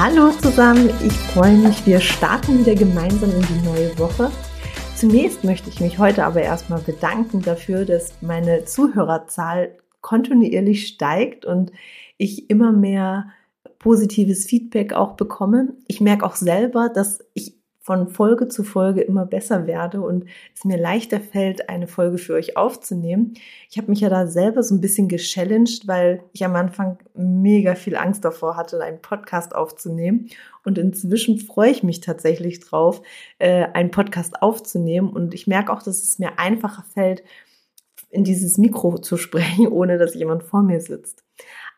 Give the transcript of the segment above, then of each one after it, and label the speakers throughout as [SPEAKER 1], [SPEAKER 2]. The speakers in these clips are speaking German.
[SPEAKER 1] Hallo zusammen, ich freue mich, wir starten wieder gemeinsam in die neue Woche. Zunächst möchte ich mich heute aber erstmal bedanken dafür, dass meine Zuhörerzahl kontinuierlich steigt und ich immer mehr positives Feedback auch bekomme. Ich merke auch selber, dass ich von Folge zu Folge immer besser werde und es mir leichter fällt, eine Folge für euch aufzunehmen. Ich habe mich ja da selber so ein bisschen gechallenged, weil ich am Anfang mega viel Angst davor hatte, einen Podcast aufzunehmen. Und inzwischen freue ich mich tatsächlich drauf, äh, einen Podcast aufzunehmen. Und ich merke auch, dass es mir einfacher fällt, in dieses Mikro zu sprechen, ohne dass jemand vor mir sitzt.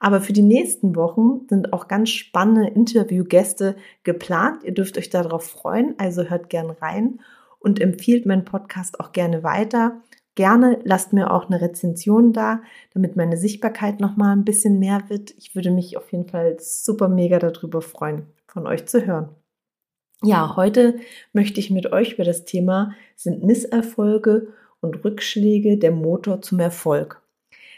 [SPEAKER 1] Aber für die nächsten Wochen sind auch ganz spannende Interviewgäste geplant. Ihr dürft euch darauf freuen, also hört gern rein und empfiehlt meinen Podcast auch gerne weiter. Gerne lasst mir auch eine Rezension da, damit meine Sichtbarkeit noch mal ein bisschen mehr wird. Ich würde mich auf jeden Fall super mega darüber freuen, von euch zu hören. Ja, heute möchte ich mit euch über das Thema sind Misserfolge und Rückschläge der Motor zum Erfolg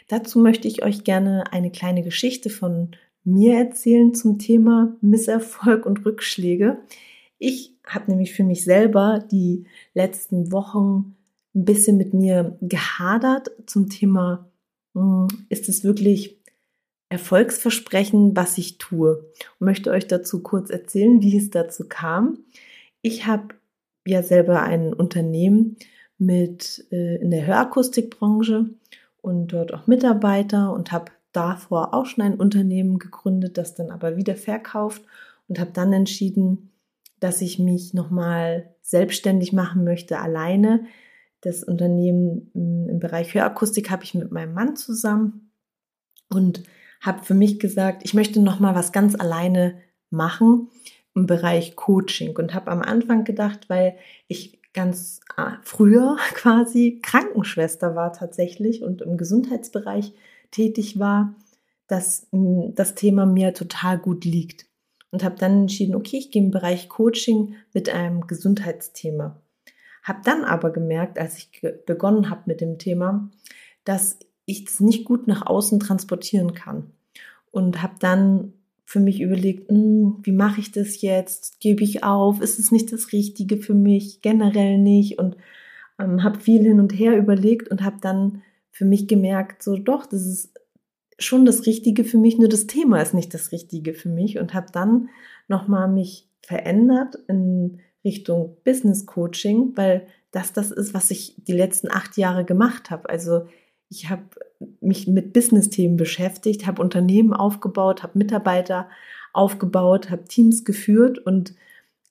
[SPEAKER 1] Dazu möchte ich euch gerne eine kleine Geschichte von mir erzählen zum Thema Misserfolg und Rückschläge. Ich habe nämlich für mich selber die letzten Wochen ein bisschen mit mir gehadert zum Thema, hm, ist es wirklich Erfolgsversprechen, was ich tue? Und möchte euch dazu kurz erzählen, wie es dazu kam. Ich habe ja selber ein Unternehmen mit äh, in der Hörakustikbranche und dort auch Mitarbeiter und habe davor auch schon ein Unternehmen gegründet, das dann aber wieder verkauft und habe dann entschieden, dass ich mich nochmal selbstständig machen möchte, alleine. Das Unternehmen mm, im Bereich Hörakustik habe ich mit meinem Mann zusammen und habe für mich gesagt, ich möchte nochmal was ganz alleine machen im Bereich Coaching und habe am Anfang gedacht, weil ich ganz ah, früher quasi Krankenschwester war tatsächlich und im Gesundheitsbereich tätig war, dass hm, das Thema mir total gut liegt. Und habe dann entschieden, okay, ich gehe im Bereich Coaching mit einem Gesundheitsthema. Habe dann aber gemerkt, als ich begonnen habe mit dem Thema, dass ich es nicht gut nach außen transportieren kann. Und habe dann für mich überlegt, mh, hm, wie mache ich das jetzt? Gebe ich auf? Ist es nicht das Richtige für mich? Generell nicht. Und ähm, habe viel hin und her überlegt und habe dann für mich gemerkt, so doch, das ist schon das Richtige für mich, nur das Thema ist nicht das Richtige für mich und habe dann nochmal mich verändert in Richtung Business Coaching, weil das das ist, was ich die letzten acht Jahre gemacht habe. Also ich habe mich mit Business-Themen beschäftigt, habe Unternehmen aufgebaut, habe Mitarbeiter aufgebaut, habe Teams geführt und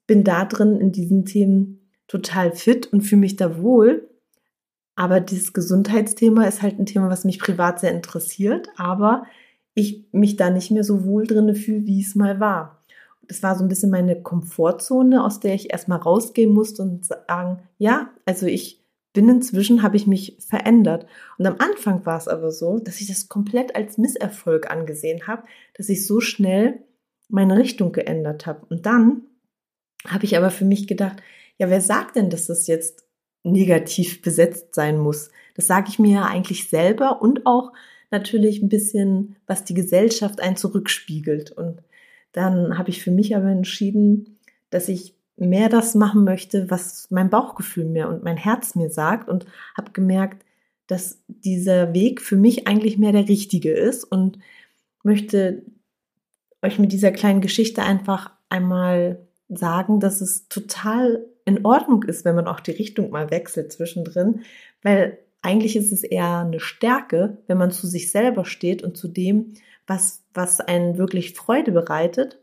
[SPEAKER 1] bin da drin in diesen Themen total fit und fühle mich da wohl. Aber dieses Gesundheitsthema ist halt ein Thema, was mich privat sehr interessiert, aber ich mich da nicht mehr so wohl drinne fühle, wie es mal war. Das war so ein bisschen meine Komfortzone, aus der ich erstmal rausgehen musste und sagen, ja, also ich bin inzwischen, habe ich mich verändert. Und am Anfang war es aber so, dass ich das komplett als Misserfolg angesehen habe, dass ich so schnell meine Richtung geändert habe. Und dann habe ich aber für mich gedacht, ja, wer sagt denn, dass das jetzt negativ besetzt sein muss? Das sage ich mir ja eigentlich selber und auch natürlich ein bisschen, was die Gesellschaft einen zurückspiegelt. Und dann habe ich für mich aber entschieden, dass ich mehr das machen möchte, was mein Bauchgefühl mir und mein Herz mir sagt und habe gemerkt, dass dieser Weg für mich eigentlich mehr der richtige ist und möchte euch mit dieser kleinen Geschichte einfach einmal sagen, dass es total in Ordnung ist, wenn man auch die Richtung mal wechselt zwischendrin, weil eigentlich ist es eher eine Stärke, wenn man zu sich selber steht und zu dem, was, was einen wirklich Freude bereitet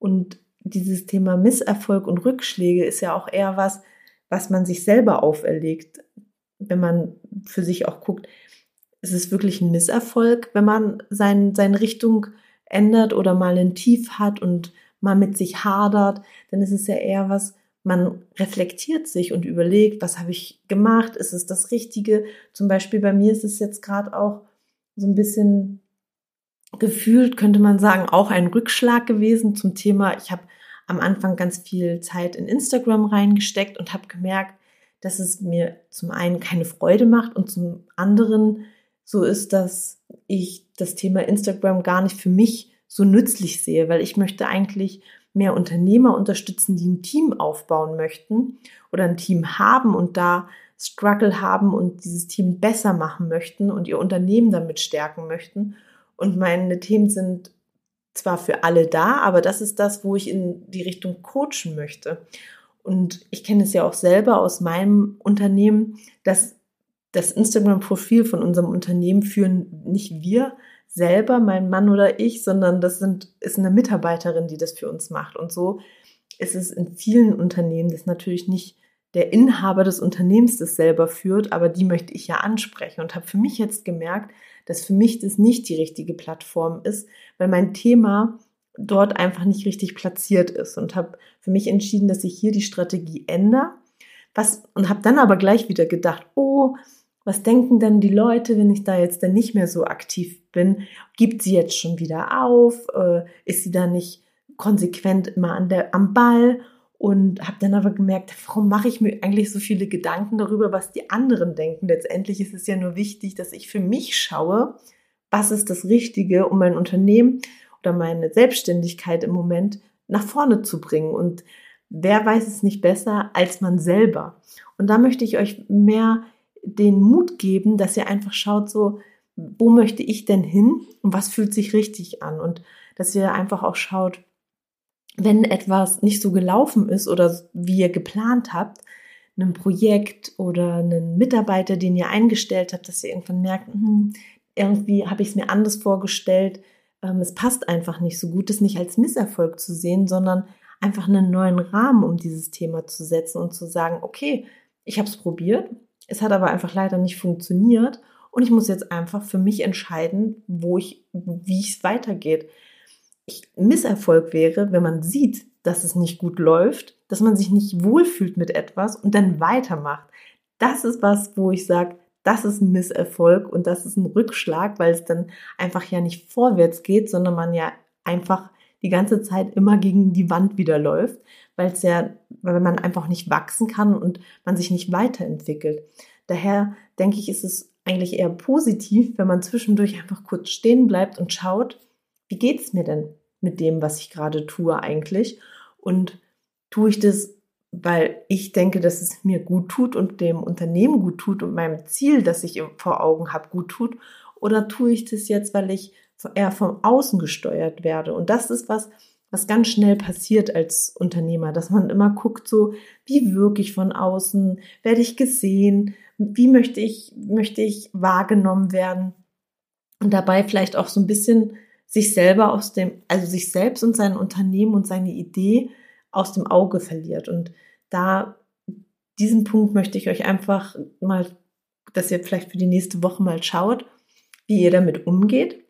[SPEAKER 1] und dieses Thema Misserfolg und Rückschläge ist ja auch eher was, was man sich selber auferlegt, wenn man für sich auch guckt, ist es wirklich ein Misserfolg, wenn man sein, seine Richtung ändert oder mal ein Tief hat und mal mit sich hadert, dann ist es ja eher was, man reflektiert sich und überlegt, was habe ich gemacht, ist es das Richtige? Zum Beispiel bei mir ist es jetzt gerade auch so ein bisschen gefühlt, könnte man sagen, auch ein Rückschlag gewesen zum Thema, ich habe am Anfang ganz viel Zeit in Instagram reingesteckt und habe gemerkt, dass es mir zum einen keine Freude macht und zum anderen so ist, dass ich das Thema Instagram gar nicht für mich so nützlich sehe, weil ich möchte eigentlich mehr Unternehmer unterstützen, die ein Team aufbauen möchten oder ein Team haben und da Struggle haben und dieses Team besser machen möchten und ihr Unternehmen damit stärken möchten. Und meine Themen sind zwar für alle da, aber das ist das, wo ich in die Richtung coachen möchte. Und ich kenne es ja auch selber aus meinem Unternehmen, dass das Instagram-Profil von unserem Unternehmen führen nicht wir, selber, mein Mann oder ich, sondern das sind, ist eine Mitarbeiterin, die das für uns macht. Und so ist es in vielen Unternehmen, das natürlich nicht der Inhaber des Unternehmens das selber führt, aber die möchte ich ja ansprechen und habe für mich jetzt gemerkt, dass für mich das nicht die richtige Plattform ist, weil mein Thema dort einfach nicht richtig platziert ist und habe für mich entschieden, dass ich hier die Strategie ändere. Was, und habe dann aber gleich wieder gedacht, oh, was denken denn die Leute, wenn ich da jetzt dann nicht mehr so aktiv bin? Gibt sie jetzt schon wieder auf? Äh, ist sie da nicht konsequent immer an der, am Ball? Und habe dann aber gemerkt, warum mache ich mir eigentlich so viele Gedanken darüber, was die anderen denken? Letztendlich ist es ja nur wichtig, dass ich für mich schaue, was ist das Richtige, um mein Unternehmen oder meine Selbstständigkeit im Moment nach vorne zu bringen. Und wer weiß es nicht besser als man selber? Und da möchte ich euch mehr den Mut geben, dass ihr einfach schaut, so, wo möchte ich denn hin und was fühlt sich richtig an? Und dass ihr einfach auch schaut, wenn etwas nicht so gelaufen ist oder wie ihr geplant habt, ein Projekt oder einen Mitarbeiter, den ihr eingestellt habt, dass ihr irgendwann merkt, hm, irgendwie habe ich es mir anders vorgestellt, ähm, es passt einfach nicht so gut, es nicht als Misserfolg zu sehen, sondern einfach einen neuen Rahmen um dieses Thema zu setzen und zu sagen, okay, ich habe es probiert, es hat aber einfach leider nicht funktioniert und ich muss jetzt einfach für mich entscheiden, wo ich, wie es weitergeht. Misserfolg wäre, wenn man sieht, dass es nicht gut läuft, dass man sich nicht wohlfühlt mit etwas und dann weitermacht. Das ist was, wo ich sage, das ist ein Misserfolg und das ist ein Rückschlag, weil es dann einfach ja nicht vorwärts geht, sondern man ja einfach die ganze Zeit immer gegen die Wand wieder läuft, weil es ja, weil man einfach nicht wachsen kann und man sich nicht weiterentwickelt. Daher denke ich, ist es eigentlich eher positiv, wenn man zwischendurch einfach kurz stehen bleibt und schaut, wie geht es mir denn mit dem, was ich gerade tue eigentlich? Und tue ich das, weil ich denke, dass es mir gut tut und dem Unternehmen gut tut und meinem Ziel, das ich vor Augen habe, gut tut? Oder tue ich das jetzt, weil ich eher vom Außen gesteuert werde. Und das ist was, was ganz schnell passiert als Unternehmer, dass man immer guckt, so, wie wirke ich von außen, werde ich gesehen, wie möchte ich, möchte ich wahrgenommen werden und dabei vielleicht auch so ein bisschen sich selber aus dem, also sich selbst und sein Unternehmen und seine Idee aus dem Auge verliert. Und da, diesen Punkt möchte ich euch einfach mal, dass ihr vielleicht für die nächste Woche mal schaut, wie ihr damit umgeht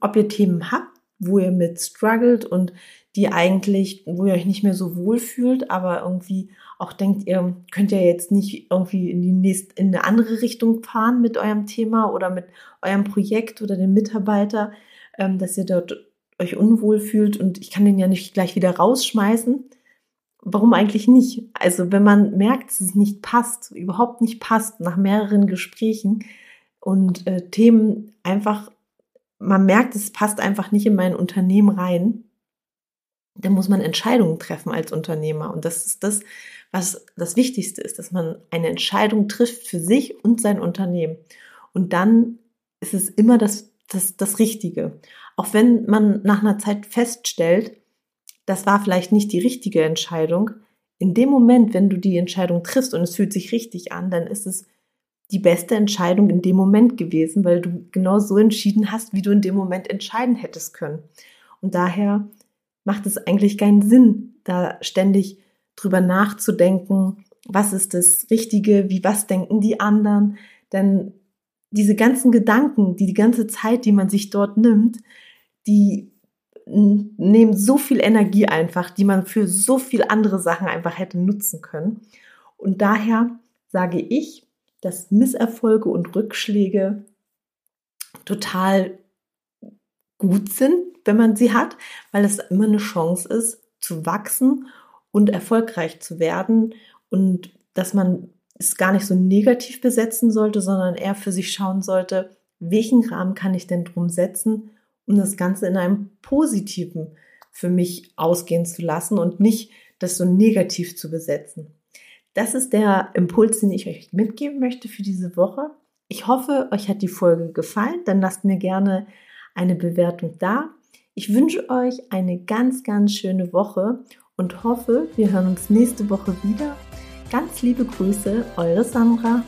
[SPEAKER 1] ob ihr Themen habt, wo ihr mit struggelt und die eigentlich, wo ihr euch nicht mehr so wohl fühlt, aber irgendwie auch denkt, ihr könnt ja jetzt nicht irgendwie in die nächste, in eine andere Richtung fahren mit eurem Thema oder mit eurem Projekt oder dem Mitarbeiter, ähm, dass ihr dort euch unwohl fühlt und ich kann den ja nicht gleich wieder rausschmeißen. Warum eigentlich nicht? Also wenn man merkt, dass es nicht passt, überhaupt nicht passt, nach mehreren Gesprächen und äh, Themen einfach man merkt, es passt einfach nicht in mein Unternehmen rein, dann muss man Entscheidungen treffen als Unternehmer. Und das ist das, was das Wichtigste ist, dass man eine Entscheidung trifft für sich und sein Unternehmen. Und dann ist es immer das, das, das Richtige. Auch wenn man nach einer Zeit feststellt, das war vielleicht nicht die richtige Entscheidung, in dem Moment, wenn du die Entscheidung triffst und es fühlt sich richtig an, dann ist es die beste Entscheidung in dem Moment gewesen, weil du genau so entschieden hast, wie du in dem Moment entscheiden hättest können. Und daher macht es eigentlich keinen Sinn, da ständig drüber nachzudenken, was ist das Richtige, wie was denken die anderen, denn diese ganzen Gedanken, die die ganze Zeit, die man sich dort nimmt, die nehmen so viel Energie einfach, die man für so viel andere Sachen einfach hätte nutzen können. Und daher sage ich, dass Misserfolge und Rückschläge total gut sind, wenn man sie hat, weil es immer eine Chance ist, zu wachsen und erfolgreich zu werden und dass man es gar nicht so negativ besetzen sollte, sondern eher für sich schauen sollte, welchen Rahmen kann ich denn drum setzen um das Ganze in einem positiven für mich ausgehen zu lassen und nicht das so negativ zu besetzen. Das ist der Impuls, den ich euch mitgeben möchte für diese Woche. Ich hoffe, euch hat die Folge gefallen. Dann lasst mir gerne eine Bewertung da. Ich wünsche euch eine ganz, ganz schöne Woche und hoffe, wir hören uns nächste Woche wieder. Ganz liebe Grüße, eure Sandra.